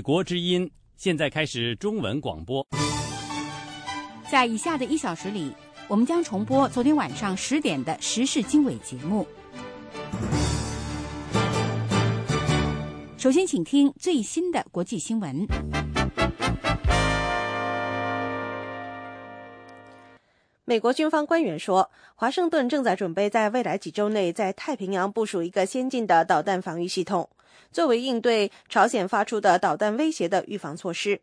国之音现在开始中文广播。在以下的一小时里，我们将重播昨天晚上十点的时事经纬节目。首先，请听最新的国际新闻。美国军方官员说，华盛顿正在准备在未来几周内在太平洋部署一个先进的导弹防御系统，作为应对朝鲜发出的导弹威胁的预防措施。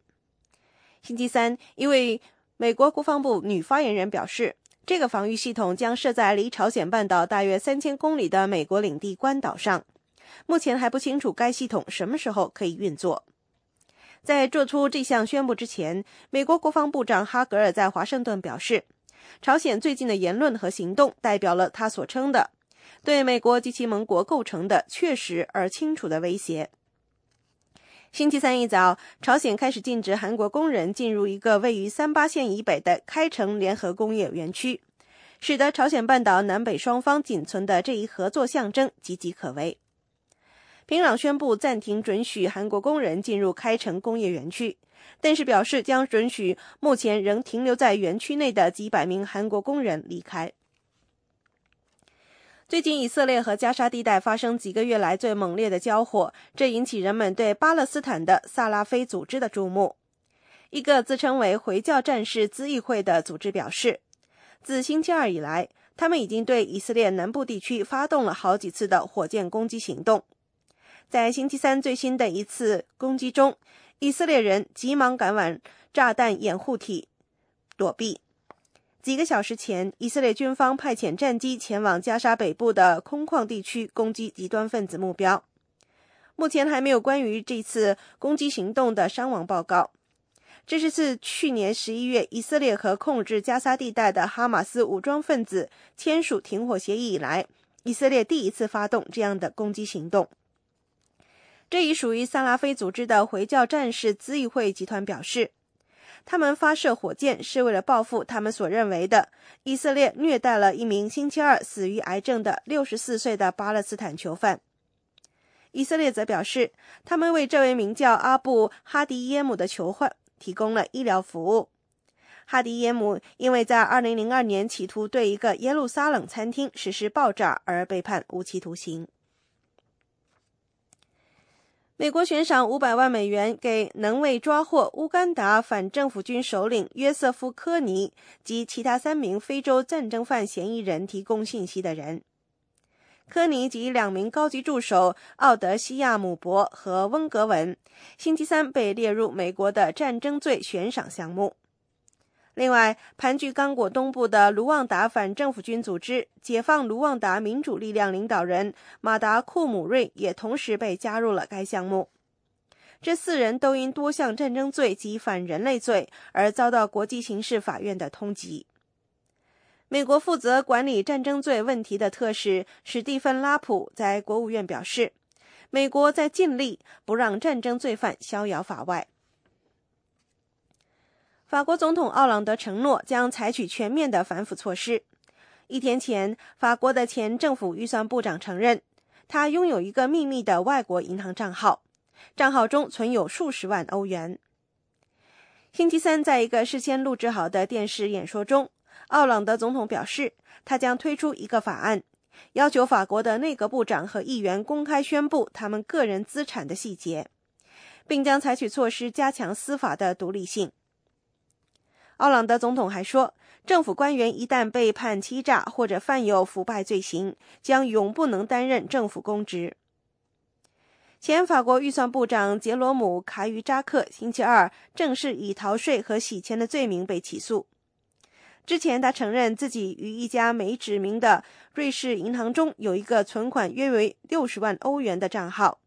星期三，一位美国国防部女发言人表示，这个防御系统将设在离朝鲜半岛大约三千公里的美国领地关岛上。目前还不清楚该系统什么时候可以运作。在做出这项宣布之前，美国国防部长哈格尔在华盛顿表示。朝鲜最近的言论和行动代表了他所称的对美国及其盟国构成的确实而清楚的威胁。星期三一早，朝鲜开始禁止韩国工人进入一个位于三八线以北的开城联合工业园区，使得朝鲜半岛南北双方仅存的这一合作象征岌岌可危。平壤宣布暂停准许韩国工人进入开城工业园区。但是表示将准许目前仍停留在园区内的几百名韩国工人离开。最近，以色列和加沙地带发生几个月来最猛烈的交火，这引起人们对巴勒斯坦的萨拉菲组织的注目。一个自称为回教战士咨议会的组织表示，自星期二以来，他们已经对以色列南部地区发动了好几次的火箭攻击行动。在星期三最新的一次攻击中，以色列人急忙赶往炸弹掩护体躲避。几个小时前，以色列军方派遣战机前往加沙北部的空旷地区攻击极端分子目标。目前还没有关于这次攻击行动的伤亡报告。这是自去年十一月以色列和控制加沙地带的哈马斯武装分子签署停火协议以来，以色列第一次发动这样的攻击行动。这一属于萨拉菲组织的回教战士咨议会集团表示，他们发射火箭是为了报复他们所认为的以色列虐待了一名星期二死于癌症的六十四岁的巴勒斯坦囚犯。以色列则表示，他们为这位名叫阿布哈迪耶姆的囚犯提供了医疗服务。哈迪耶姆因为在二零零二年企图对一个耶路撒冷餐厅实施爆炸而被判无期徒刑。美国悬赏五百万美元给能为抓获乌干达反政府军首领约瑟夫·科尼及其他三名非洲战争犯嫌疑人提供信息的人。科尼及两名高级助手奥德西亚·姆伯和温格文，星期三被列入美国的战争罪悬赏项目。另外，盘踞刚果东部的卢旺达反政府军组织“解放卢旺达民主力量”领导人马达库姆瑞也同时被加入了该项目。这四人都因多项战争罪及反人类罪而遭到国际刑事法院的通缉。美国负责管理战争罪问题的特使史蒂芬·拉普在国务院表示：“美国在尽力不让战争罪犯逍遥法外。”法国总统奥朗德承诺将采取全面的反腐措施。一天前，法国的前政府预算部长承认，他拥有一个秘密的外国银行账号，账号中存有数十万欧元。星期三，在一个事先录制好的电视演说中，奥朗德总统表示，他将推出一个法案，要求法国的内阁部长和议员公开宣布他们个人资产的细节，并将采取措施加强司法的独立性。奥朗德总统还说，政府官员一旦被判欺诈或者犯有腐败罪行，将永不能担任政府公职。前法国预算部长杰罗姆·卡于扎克星期二正式以逃税和洗钱的罪名被起诉。之前，他承认自己与一家没指明的瑞士银行中有一个存款约为六十万欧元的账号。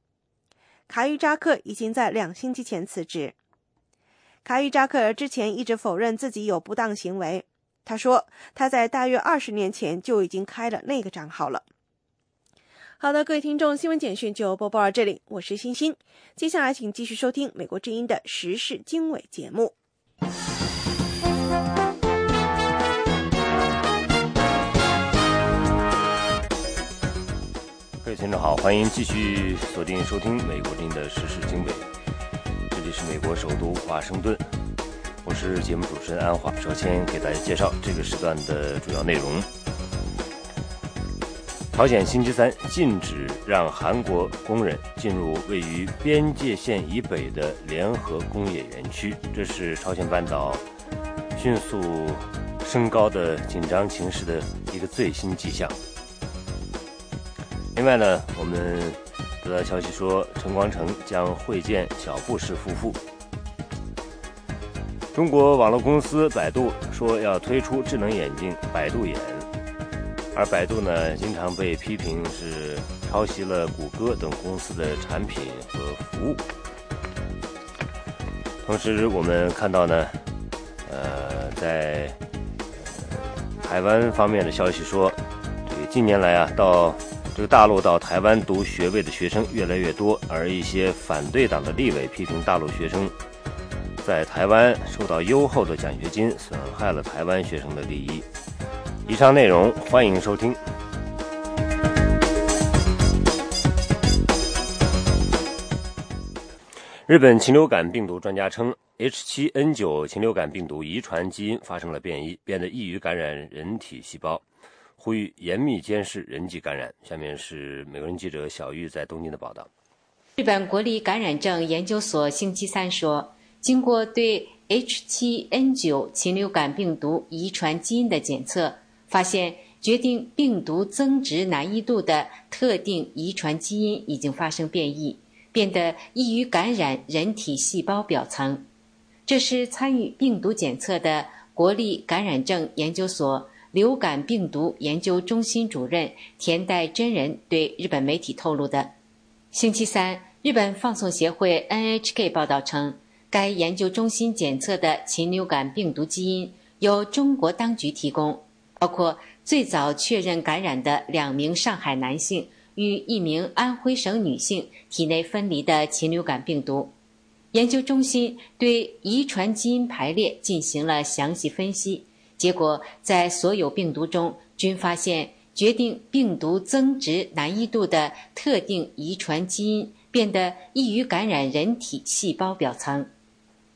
卡于扎克已经在两星期前辞职。卡伊扎克尔之前一直否认自己有不当行为。他说他在大约二十年前就已经开了那个账号了。好的，各位听众，新闻简讯就播报到这里，我是欣欣。接下来请继续收听《美国之音》的时事经纬节目。各位听众好，欢迎继续锁定收听《美国之音》的时事经纬。这里是美国首都华盛顿，我是节目主持人安华。首先给大家介绍这个时段的主要内容：朝鲜星期三禁止让韩国工人进入位于边界线以北的联合工业园区，这是朝鲜半岛迅速升高的紧张情势的一个最新迹象。另外呢，我们。得到消息说，陈光诚将会见小布什夫妇。中国网络公司百度说要推出智能眼镜百度眼，而百度呢，经常被批评是抄袭了谷歌等公司的产品和服务。同时，我们看到呢，呃，在台湾方面的消息说，这个近年来啊，到这个大陆到台湾读学位的学生越来越多，而一些反对党的立委批评大陆学生在台湾受到优厚的奖学金，损害了台湾学生的利益。以上内容欢迎收听。日本禽流感病毒专家称，H7N9 禽流感病毒遗传基因发生了变异，变得易于感染人体细胞。呼吁严密监视人际感染。下面是美国人记者小玉在东京的报道。日本国立感染症研究所星期三说，经过对 H7N9 禽流感病毒遗传基因的检测，发现决定病毒增殖难易度的特定遗传基因已经发生变异，变得易于感染人体细胞表层。这是参与病毒检测的国立感染症研究所。流感病毒研究中心主任田代真人对日本媒体透露的。星期三，日本放送协会 NHK 报道称，该研究中心检测的禽流感病毒基因由中国当局提供，包括最早确认感染的两名上海男性与一名安徽省女性体内分离的禽流感病毒。研究中心对遗传基因排列进行了详细分析。结果，在所有病毒中均发现决定病毒增殖难易度的特定遗传基因变得易于感染人体细胞表层。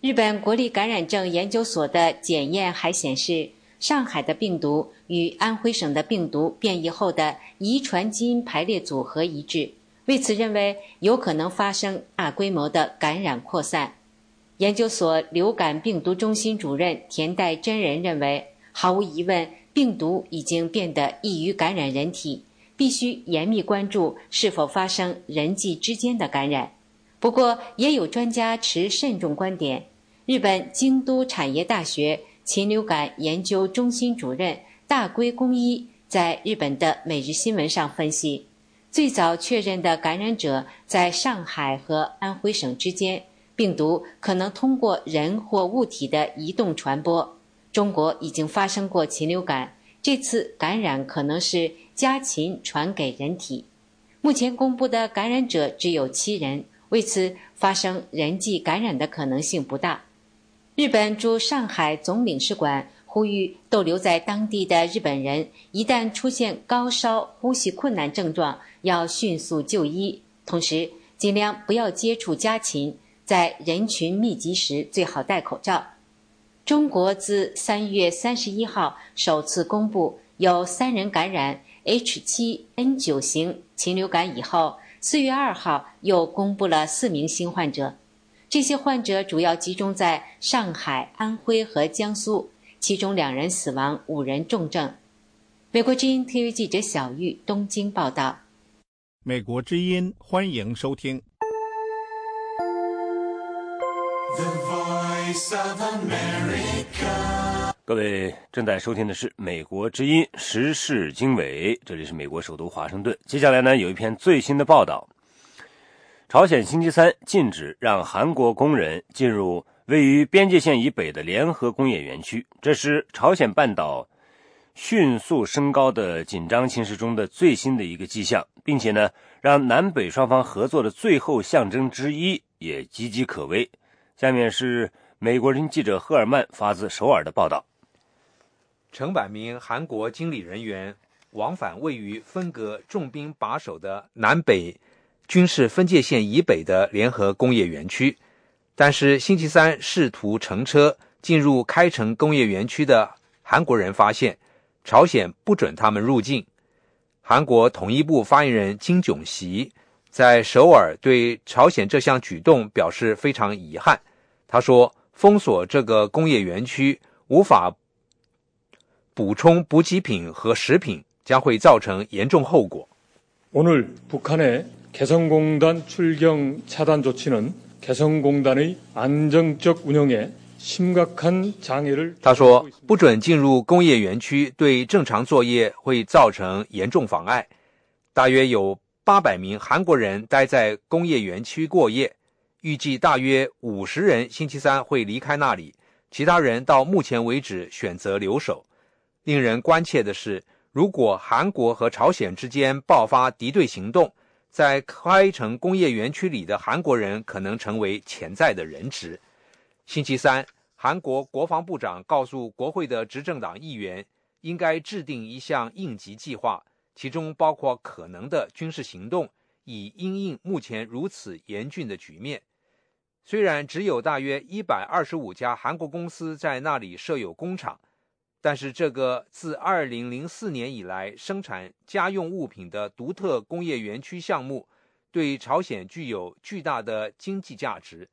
日本国立感染症研究所的检验还显示，上海的病毒与安徽省的病毒变异后的遗传基因排列组合一致，为此认为有可能发生大规模的感染扩散。研究所流感病毒中心主任田代真人认为。毫无疑问，病毒已经变得易于感染人体，必须严密关注是否发生人际之间的感染。不过，也有专家持慎重观点。日本京都产业大学禽流感研究中心主任大龟公一在日本的《每日新闻》上分析，最早确认的感染者在上海和安徽省之间，病毒可能通过人或物体的移动传播。中国已经发生过禽流感，这次感染可能是家禽传给人体。目前公布的感染者只有七人，为此发生人际感染的可能性不大。日本驻上海总领事馆呼吁逗留在当地的日本人，一旦出现高烧、呼吸困难症状，要迅速就医，同时尽量不要接触家禽，在人群密集时最好戴口罩。中国自三月三十一号首次公布有三人感染 H7N9 型禽流感以后，四月二号又公布了四名新患者。这些患者主要集中在上海、安徽和江苏，其中两人死亡，五人重症。美国之音 TV 记者小玉东京报道。美国之音欢迎收听。各位正在收听的是《美国之音时事经纬》，这里是美国首都华盛顿。接下来呢，有一篇最新的报道：朝鲜星期三禁止让韩国工人进入位于边界线以北的联合工业园区，这是朝鲜半岛迅速升高的紧张情势中的最新的一个迹象，并且呢，让南北双方合作的最后象征之一也岌岌可危。下面是。美国人记者赫尔曼发自首尔的报道：成百名韩国经理人员往返位于分隔重兵把守的南北军事分界线以北的联合工业园区，但是星期三试图乘车进入开城工业园区的韩国人发现，朝鲜不准他们入境。韩国统一部发言人金炯锡在首尔对朝鲜这项举动表示非常遗憾。他说：“封锁这个工业园区，无法补充补给品和食品，将会造成严重后果。”오늘북한의개성공단출경차단조치는개성공단의안정적운영에他说：“不准进入工业园区，对正常作业会造成严重妨碍。大约有八百名韩国人待在工业园区过夜， 预计大约五十人星期三会离开那里，其他人到目前为止选择留守。令人关切的是，如果韩国和朝鲜之间爆发敌对行动，在开城工业园区里的韩国人可能成为潜在的人质。”星期三。韩国国防部长告诉国会的执政党议员，应该制定一项应急计划，其中包括可能的军事行动，以因应目前如此严峻的局面。虽然只有大约一百二十五家韩国公司在那里设有工厂，但是这个自二零零四年以来生产家用物品的独特工业园区项目，对朝鲜具有巨大的经济价值。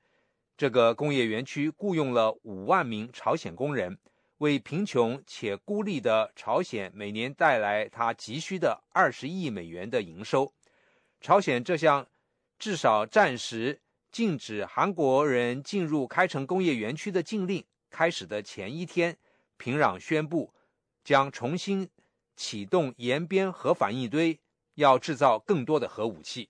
这个工业园区雇佣了五万名朝鲜工人，为贫穷且孤立的朝鲜每年带来他急需的二十亿美元的营收。朝鲜这项至少暂时禁止韩国人进入开城工业园区的禁令开始的前一天，平壤宣布将重新启动延边核反应堆，要制造更多的核武器。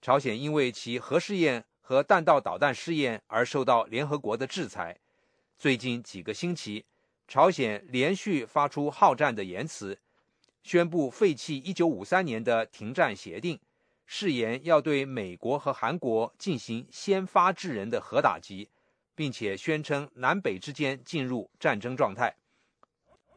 朝鲜因为其核试验。和弹道导弹试验而受到联合国的制裁。最近几个星期，朝鲜连续发出好战的言辞，宣布废弃1953年的停战协定，誓言要对美国和韩国进行先发制人的核打击，并且宣称南北之间进入战争状态。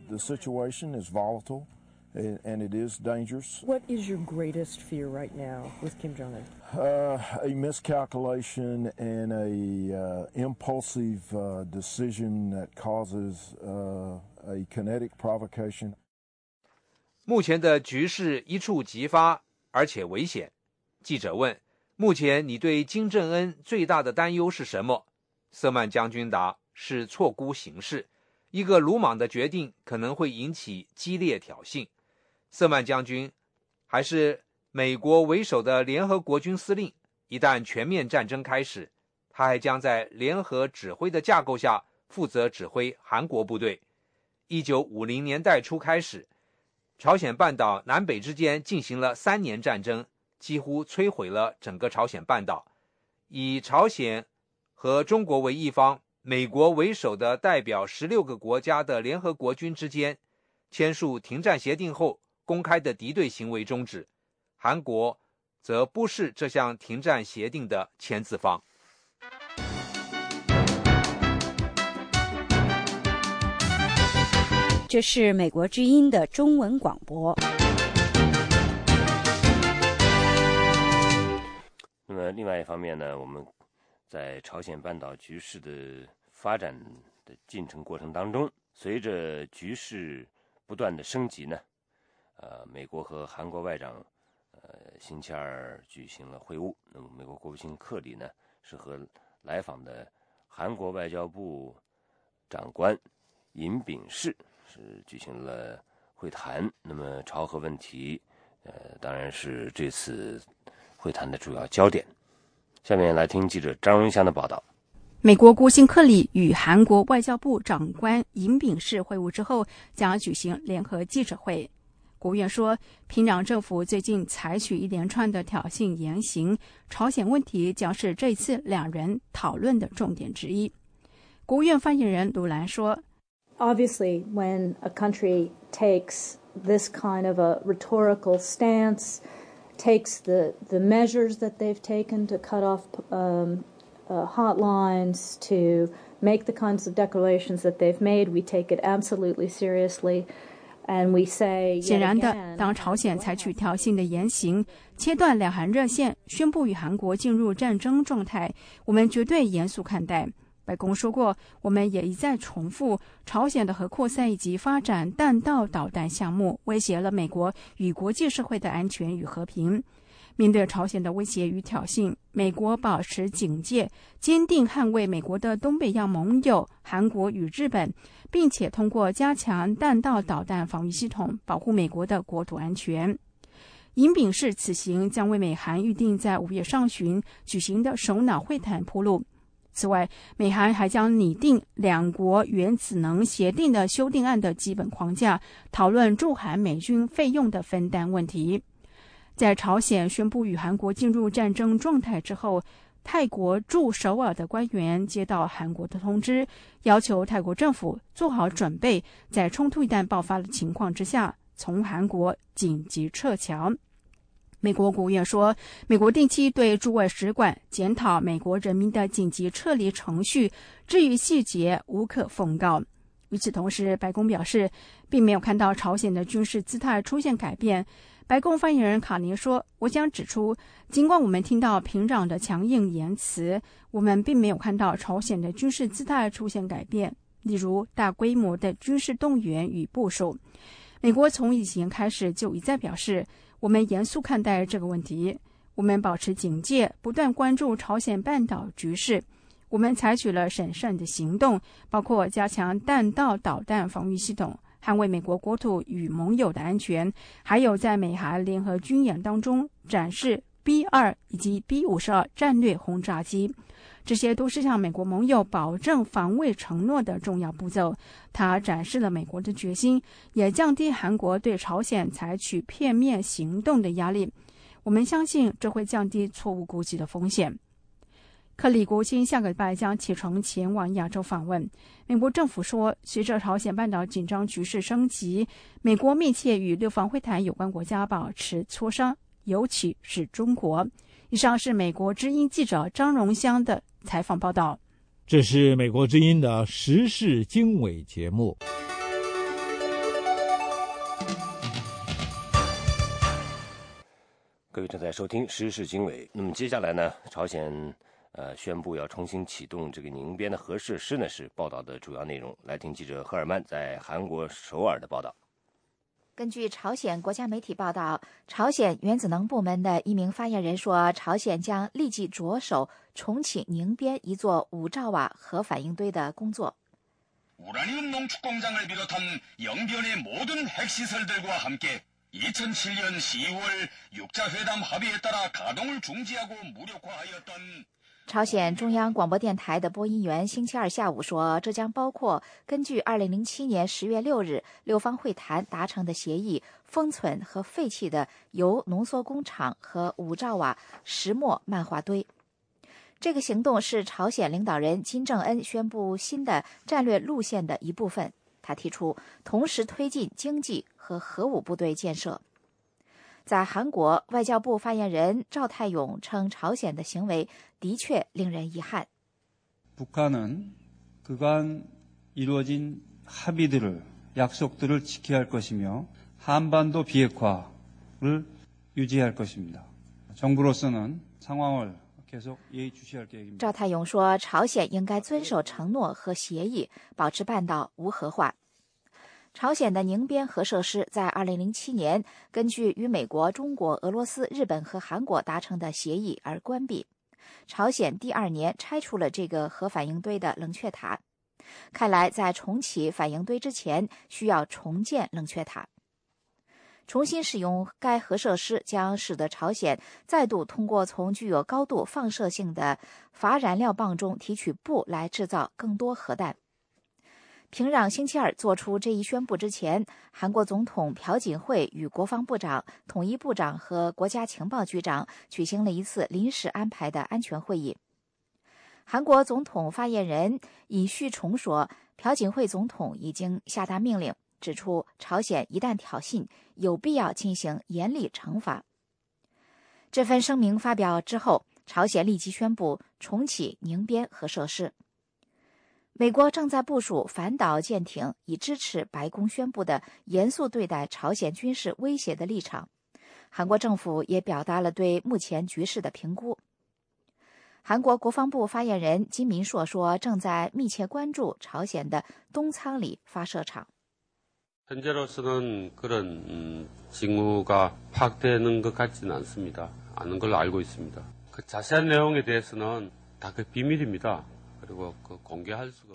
The situation is volatile. and it is dangerous. What is your greatest fear right now with Kim Jong Un? Uh, a miscalculation and a uh, impulsive uh, decision that causes uh, a kinetic provocation. 目前的局势一触即发，而且危险。 记者问：“目前你对金正恩最大的担忧是什么？”瑟曼将军答：“是错估形势，一个鲁莽的决定可能会引起激烈挑衅。”瑟曼将军还是美国为首的联合国军司令。一旦全面战争开始，他还将在联合指挥的架构下负责指挥韩国部队。一九五零年代初开始，朝鲜半岛南北之间进行了三年战争，几乎摧毁了整个朝鲜半岛。以朝鲜和中国为一方，美国为首的代表十六个国家的联合国军之间签署停战协定后。公开的敌对行为终止，韩国则不是这项停战协定的签字方。这是美国之音的中文广播。那么，另外一方面呢，我们在朝鲜半岛局势的发展的进程过程当中，随着局势不断的升级呢。呃，美国和韩国外长，呃，星期二举行了会晤。那么，美国国务卿克里呢，是和来访的韩国外交部长官尹炳世是举行了会谈。那么，朝核问题，呃，当然是这次会谈的主要焦点。下面来听记者张荣祥的报道。美国国务卿克里与韩国外交部长官尹炳世会晤之后，将举行联合记者会。国务院说，平壤政府最近采取一连串的挑衅言行，朝鲜问题将是这次两人讨论的重点之一。国务院发言人卢兰说：“Obviously, when a country takes this kind of a rhetorical stance, takes the the measures that they've taken to cut off um, uh, hotlines, to make the kinds of declarations that they've made, we take it absolutely seriously.” And we say 显然的 yet，again, 当朝鲜采取挑衅的言行，切断两韩热线，宣布与韩国进入战争状态，我们绝对严肃看待。 白宫说过，我们也一再重复，朝鲜的核扩散以及发展弹道导弹项目，威胁了美国与国际社会的安全与和平。面对朝鲜的威胁与挑衅，美国保持警戒，坚定捍卫美国的东北亚盟友韩国与日本，并且通过加强弹道导弹防御系统保护美国的国土安全。尹炳世此行将为美韩预定在五月上旬举行的首脑会谈铺路。此外，美韩还将拟定两国原子能协定的修订案的基本框架，讨论驻韩美军费用的分担问题。在朝鲜宣布与韩国进入战争状态之后，泰国驻首尔的官员接到韩国的通知，要求泰国政府做好准备，在冲突一旦爆发的情况之下，从韩国紧急撤侨。美国国务院说，美国定期对驻外使馆检讨美国人民的紧急撤离程序，至于细节无可奉告。与此同时，白宫表示，并没有看到朝鲜的军事姿态出现改变。白宫发言人卡尼说：“我想指出，尽管我们听到平壤的强硬言辞，我们并没有看到朝鲜的军事姿态出现改变，例如大规模的军事动员与部署。美国从以前开始就一再表示。”我们严肃看待这个问题，我们保持警戒，不断关注朝鲜半岛局势。我们采取了审慎的行动，包括加强弹道导弹防御系统，捍卫美国国土与盟友的安全，还有在美韩联合军演当中展示 B 二以及 B 五十二战略轰炸机。这些都是向美国盟友保证防卫承诺的重要步骤。它展示了美国的决心，也降低韩国对朝鲜采取片面行动的压力。我们相信这会降低错误估计的风险。克里国卿下个礼拜将启程前往亚洲访问。美国政府说，随着朝鲜半岛紧张局势升级，美国密切与六方会谈有关国家保持磋商，尤其是中国。以上是美国之音记者张荣香的。采访报道，这是美国之音的时事经纬节目。各位正在收听时事经纬。那么接下来呢，朝鲜呃宣布要重新启动这个宁边的核设施呢，是报道的主要内容。来听记者赫尔曼在韩国首尔的报道。根据朝鲜国家媒体报道，朝鲜原子能部门的一名发言人说，朝鲜将立即着手重启宁边一座五兆瓦核反应堆的工作。우라늄농축공장을비롯한영변의모든핵시설들과함께2007년10월육자회담합의에따라가동을중지하고무력화하였던 朝鲜中央广播电台的播音员星期二下午说，这将包括根据2007年10月6日六方会谈达成的协议，封存和废弃的铀浓缩工厂和五兆瓦石墨漫画堆。这个行动是朝鲜领导人金正恩宣布新的战略路线的一部分。他提出同时推进经济和核武部队建设。在韩国，外交部发言人赵泰勇称，朝鲜的行为的确令人遗憾。북한은그간이루어진합의들을약속들을지켜야할것이며한반도비핵화를유지할것입니다정부로서는상황을계속예의주시할계획입니다赵泰勇说，朝鲜应该遵守承诺和协议，保持半岛无核化。朝鲜的宁边核设施在2007年根据与美国、中国、俄罗斯、日本和韩国达成的协议而关闭。 朝鲜第二年拆除了这个核反应堆的冷却塔。看来，在重启反应堆之前，需要重建冷却塔。重新使用该核设施将使得朝鲜再度通过从具有高度放射性的乏燃料棒中提取钚来制造更多核弹。平壤星期二做出这一宣布之前，韩国总统朴槿惠与国防部长、统一部长和国家情报局长举行了一次临时安排的安全会议。韩国总统发言人尹旭崇说，朴槿惠总统已经下达命令，指出朝鲜一旦挑衅，有必要进行严厉惩罚。这份声明发表之后，朝鲜立即宣布重启宁边核设施。美国正在部署反导舰艇，以支持白宫宣布的严肃对待朝鲜军事威胁的立场。韩国政府也表达了对目前局势的评估。韩国国防部发言人金民硕说：“正在密切关注朝鲜的东仓里发射场。”현재로서는그런음징후가파악되는것같지는않습니다아는걸알고있습니다그자세한내용에대해서는다그비밀입니다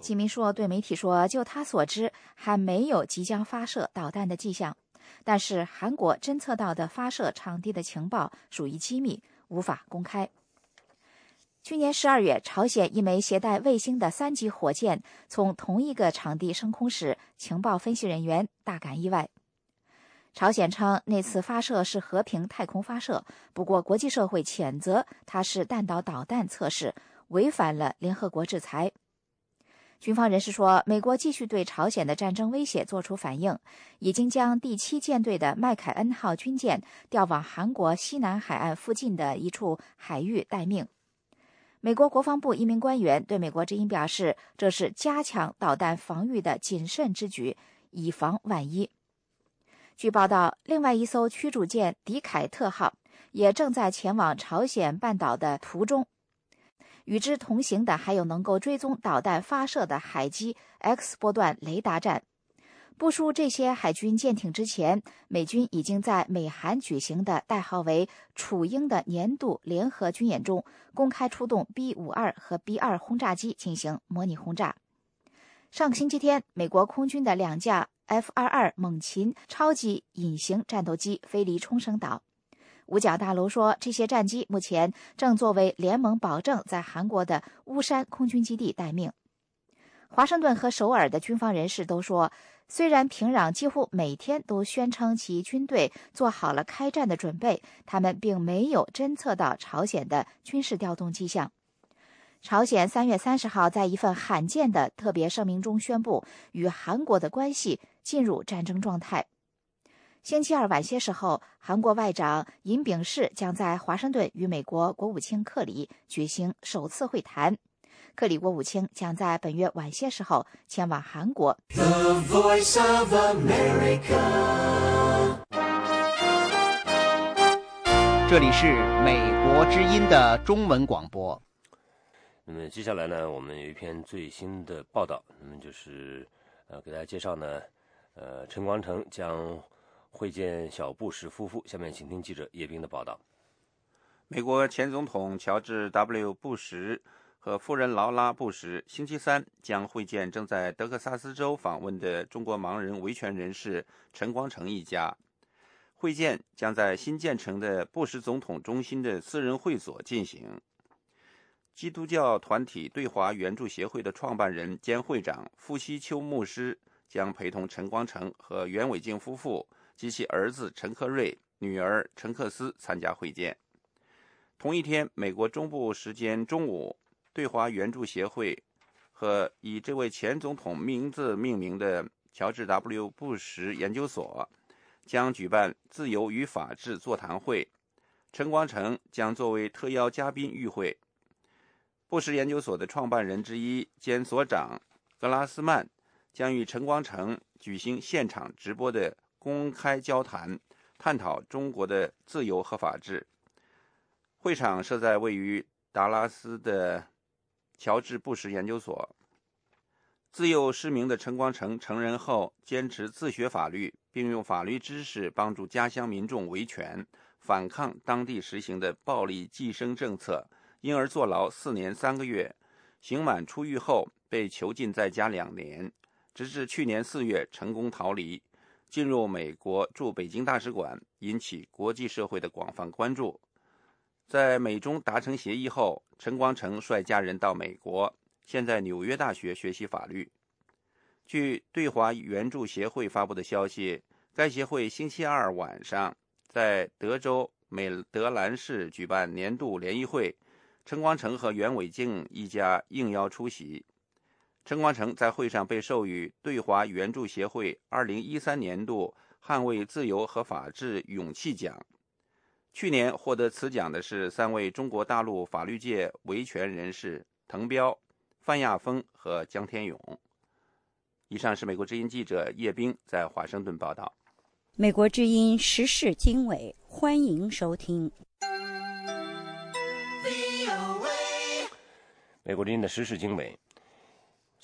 金明说：“对媒体说，就他所知，还没有即将发射导弹的迹象。但是韩国侦测到的发射场地的情报属于机密，无法公开。”去年十二月，朝鲜一枚携带卫星的三级火箭从同一个场地升空时，情报分析人员大感意外。朝鲜称那次发射是和平太空发射，不过国际社会谴责它是弹道导弹测试，违反了联合国制裁。军方人士说，美国继续对朝鲜的战争威胁作出反应，已经将第七舰队的麦凯恩号军舰调往韩国西南海岸附近的一处海域待命。美国国防部一名官员对美国之音表示：“这是加强导弹防御的谨慎之举，以防万一。”据报道，另外一艘驱逐舰“迪凯特号”也正在前往朝鲜半岛的途中。与之同行的还有能够追踪导弹发射的海基 X 波段雷达站。部署这些海军舰艇之前，美军已经在美韩举行的代号为“楚鹰”的年度联合军演中公开出动 B 五二和 B 二轰炸机进行模拟轰炸。上个星期天，美国空军的两架 F 二二猛禽超级隐形战斗机飞离冲绳岛。五角大楼说，这些战机目前正作为联盟保证在韩国的乌山空军基地待命。华盛顿和首尔的军方人士都说。虽然平壤几乎每天都宣称其军队做好了开战的准备，他们并没有侦测到朝鲜的军事调动迹象。朝鲜三月三十号在一份罕见的特别声明中宣布，与韩国的关系进入战争状态。星期二晚些时候，韩国外长尹炳世将在华盛顿与美国国务卿克里举行首次会谈。克里国务卿将在本月晚些时候前往韩国。这里是美国之音的中文广播。那么接下来呢，我们有一篇最新的报道，那么就是呃，给大家介绍呢，呃，陈光诚将会见小布什夫妇。下面请听记者叶冰的报道。美国前总统乔治 ·W· 布什。和夫人劳拉·布什星期三将会见正在德克萨斯州访问的中国盲人维权人士陈光诚一家。会见将在新建成的布什总统中心的私人会所进行。基督教团体对华援助协会的创办人兼会长傅西秋牧师将陪同陈光诚和袁伟静夫妇及其儿子陈克瑞、女儿陈克斯参加会见。同一天，美国中部时间中午。对华援助协会和以这位前总统名字命名的乔治 ·W· 布什研究所将举办自由与法治座谈会，陈光诚将作为特邀嘉宾与会。布什研究所的创办人之一兼所长格拉斯曼将与陈光诚举行现场直播的公开交谈，探讨中国的自由和法治。会场设在位于达拉斯的。乔治·布什研究所。自幼失明的陈光诚成人后，坚持自学法律，并用法律知识帮助家乡民众维权，反抗当地实行的暴力计生政策，因而坐牢四年三个月。刑满出狱后，被囚禁在家两年，直至去年四月成功逃离，进入美国驻北京大使馆，引起国际社会的广泛关注。在美中达成协议后，陈光诚率家人到美国，现在纽约大学学习法律。据对华援助协会发布的消息，该协会星期二晚上在德州美德兰市举办年度联谊会，陈光诚和袁伟静一家应邀出席。陈光诚在会上被授予对华援助协会2013年度捍卫自由和法治勇气奖。去年获得此奖的是三位中国大陆法律界维权人士：滕彪、范亚峰和江天勇。以上是美国之音记者叶冰在华盛顿报道。美国之音时事经纬，欢迎收听。美国之音的时事经纬。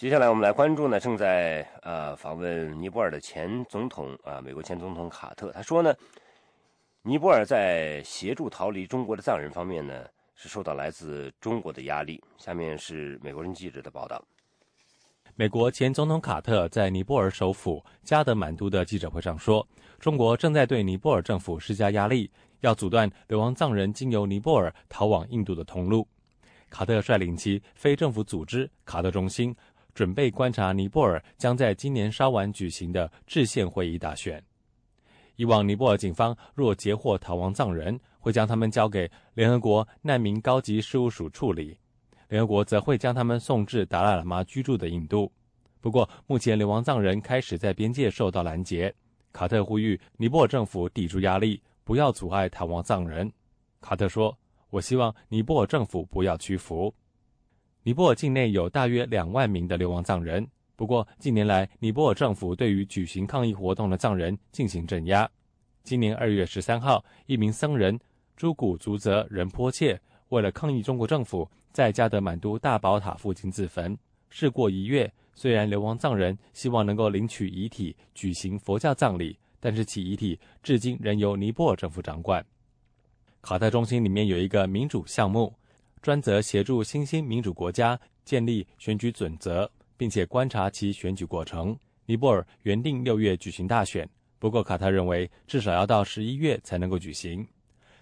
接下来我们来关注呢，正在呃访问尼泊尔的前总统啊，美国前总统卡特，他说呢，尼泊尔在协助逃离中国的藏人方面呢，是受到来自中国的压力。下面是美国人记者的报道。美国前总统卡特在尼泊尔首府加德满都的记者会上说，中国正在对尼泊尔政府施加压力，要阻断流亡藏人经由尼泊尔逃往印度的通路。卡特率领其非政府组织卡特中心。准备观察尼泊尔将在今年稍晚举行的制宪会议大选。以往，尼泊尔警方若截获逃亡藏人，会将他们交给联合国难民高级事务署处理，联合国则会将他们送至达赖喇嘛居住的印度。不过，目前流亡藏人开始在边界受到拦截。卡特呼吁尼泊尔政府抵住压力，不要阻碍逃亡藏人。卡特说：“我希望尼泊尔政府不要屈服。”尼泊尔境内有大约两万名的流亡藏人。不过，近年来，尼泊尔政府对于举行抗议活动的藏人进行镇压。今年二月十三号，一名僧人朱古族泽仁波切为了抗议中国政府，在加德满都大宝塔附近自焚。事过一月，虽然流亡藏人希望能够领取遗体举行佛教葬礼，但是其遗体至今仍由尼泊尔政府掌管。卡特中心里面有一个民主项目。专责协助新兴民主国家建立选举准则，并且观察其选举过程。尼泊尔原定六月举行大选，不过卡特认为至少要到十一月才能够举行。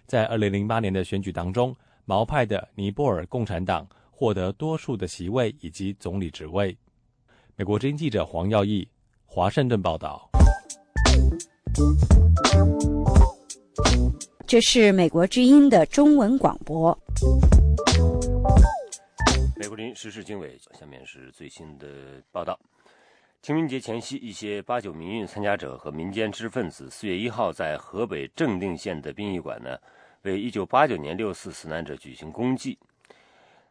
在二零零八年的选举当中，毛派的尼泊尔共产党获得多数的席位以及总理职位。美国之音记者黄耀义，华盛顿报道。这是美国之音的中文广播。美国林时事经纬，下面是最新的报道。清明节前夕，一些八九民运参加者和民间知识分子，四月一号在河北正定县的殡仪馆呢，为一九八九年六四死难者举行公祭。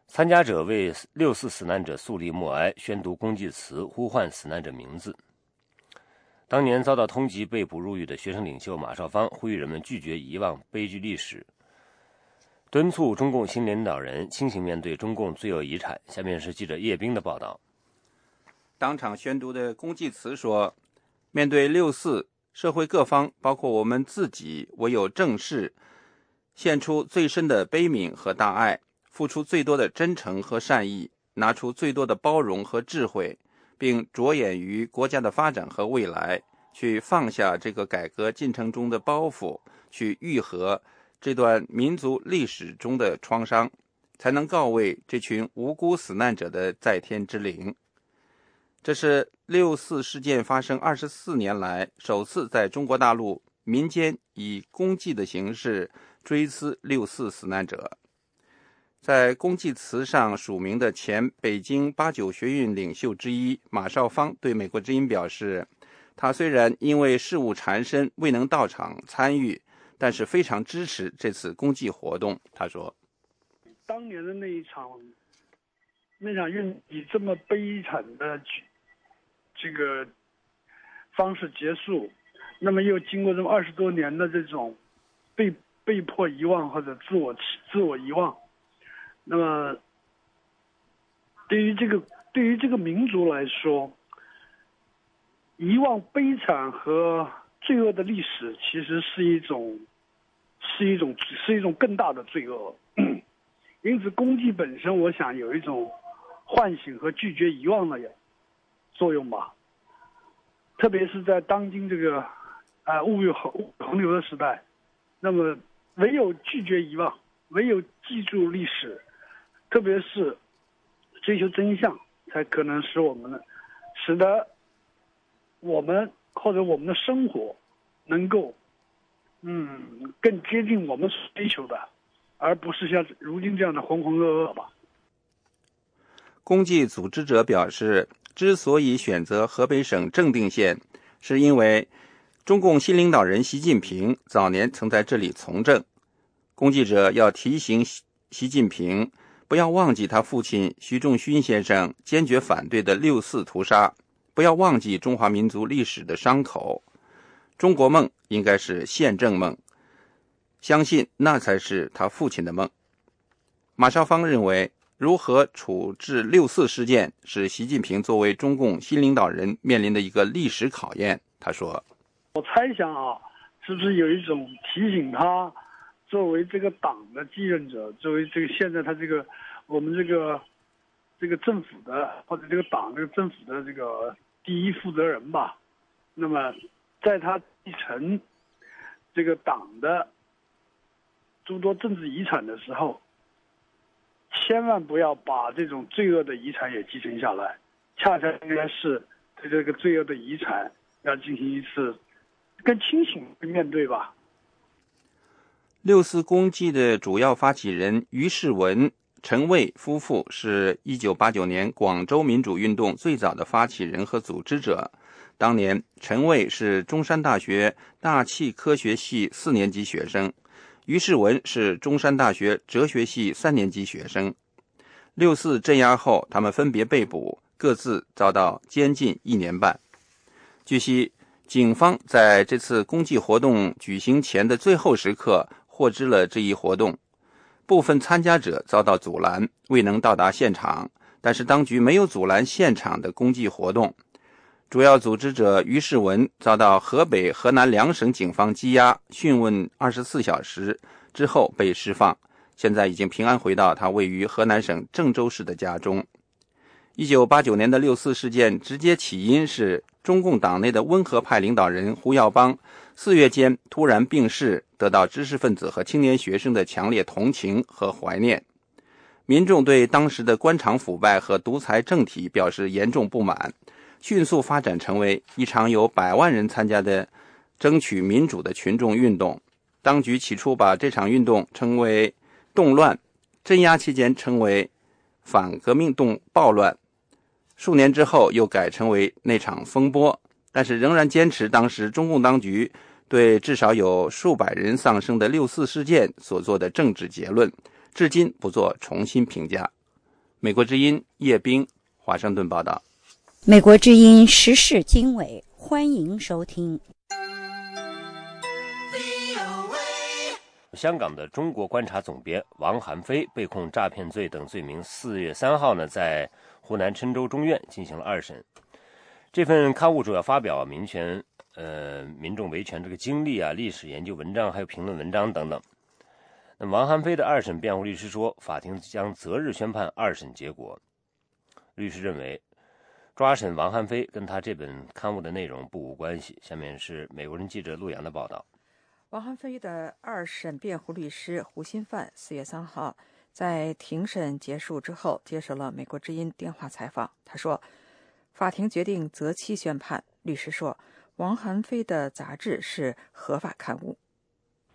参加者为六四死难者肃立默哀，宣读公祭词，呼唤死难者名字。当年遭到通缉被捕入狱的学生领袖马少芳呼吁人们拒绝遗忘悲剧历史。敦促中共新领导人清醒面对中共罪恶遗产。下面是记者叶冰的报道。当场宣读的公祭词说：“面对六四，社会各方，包括我们自己，唯有正视，献出最深的悲悯和大爱，付出最多的真诚和善意，拿出最多的包容和智慧，并着眼于国家的发展和未来，去放下这个改革进程中的包袱，去愈合。”这段民族历史中的创伤，才能告慰这群无辜死难者的在天之灵。这是六四事件发生二十四年来首次在中国大陆民间以公祭的形式追思六四死难者。在公祭词上署名的前北京八九学运领袖之一马少芳对美国之音表示：“他虽然因为事务缠身未能到场参与。”但是非常支持这次公祭活动。他说：“当年的那一场，那场运以这么悲惨的这个方式结束，那么又经过这么二十多年的这种被被迫遗忘或者自我自我遗忘，那么对于这个对于这个民族来说，遗忘悲惨和。”罪恶的历史其实是一种，是一种是一种更大的罪恶，因此功绩本身，我想有一种唤醒和拒绝遗忘的作用吧。特别是在当今这个啊物欲横横流的时代，那么唯有拒绝遗忘，唯有记住历史，特别是追求真相，才可能使我们使得我们。或者我们的生活能够，嗯，更接近我们追求的，而不是像如今这样的浑浑噩噩吧。公祭组织者表示，之所以选择河北省正定县，是因为中共新领导人习近平早年曾在这里从政。公祭者要提醒习习近平，不要忘记他父亲徐仲勋先生坚决反对的六四屠杀，不要忘记中华民族历史的伤口。中国梦应该是宪政梦，相信那才是他父亲的梦。马少芳认为，如何处置六四事件是习近平作为中共新领导人面临的一个历史考验。他说：“我猜想啊，是不是有一种提醒他？”作为这个党的继任者，作为这个现在他这个我们这个这个政府的或者这个党这个政府的这个第一负责人吧，那么在他继承这个党的诸多政治遗产的时候，千万不要把这种罪恶的遗产也继承下来，恰恰应该是对这个罪恶的遗产要进行一次更清醒的面对吧。六四公祭的主要发起人于世文、陈蔚夫妇是一九八九年广州民主运动最早的发起人和组织者。当年，陈蔚是中山大学大气科学系四年级学生，于世文是中山大学哲学系三年级学生。六四镇压后，他们分别被捕，各自遭到监禁一年半。据悉，警方在这次公祭活动举行前的最后时刻。获知了这一活动，部分参加者遭到阻拦，未能到达现场。但是当局没有阻拦现场的公祭活动。主要组织者于世文遭到河北、河南两省警方羁押、讯问二十四小时之后被释放，现在已经平安回到他位于河南省郑州市的家中。一九八九年的六四事件直接起因是中共党内的温和派领导人胡耀邦四月间突然病逝。得到知识分子和青年学生的强烈同情和怀念，民众对当时的官场腐败和独裁政体表示严重不满，迅速发展成为一场有百万人参加的争取民主的群众运动。当局起初把这场运动称为动乱，镇压期间称为反革命动暴乱，数年之后又改称为那场风波，但是仍然坚持当时中共当局。对至少有数百人丧生的六四事件所做的政治结论，至今不做重新评价。美国之音叶冰，华盛顿报道。美国之音时事经纬，欢迎收听。香港的中国观察总编王寒飞被控诈骗罪等罪名，四月三号呢，在湖南郴州中院进行了二审。这份刊物主要发表民权。呃，民众维权这个经历啊，历史研究文章，还有评论文章等等。那王汉飞的二审辩护律师说，法庭将择日宣判二审结果。律师认为，抓审王汉飞跟他这本刊物的内容不无关系。下面是美国人记者陆阳的报道。王汉飞的二审辩护律师胡新范四月三号在庭审结束之后接受了美国之音电话采访。他说，法庭决定择期宣判。律师说。王寒飞的杂志是合法刊物，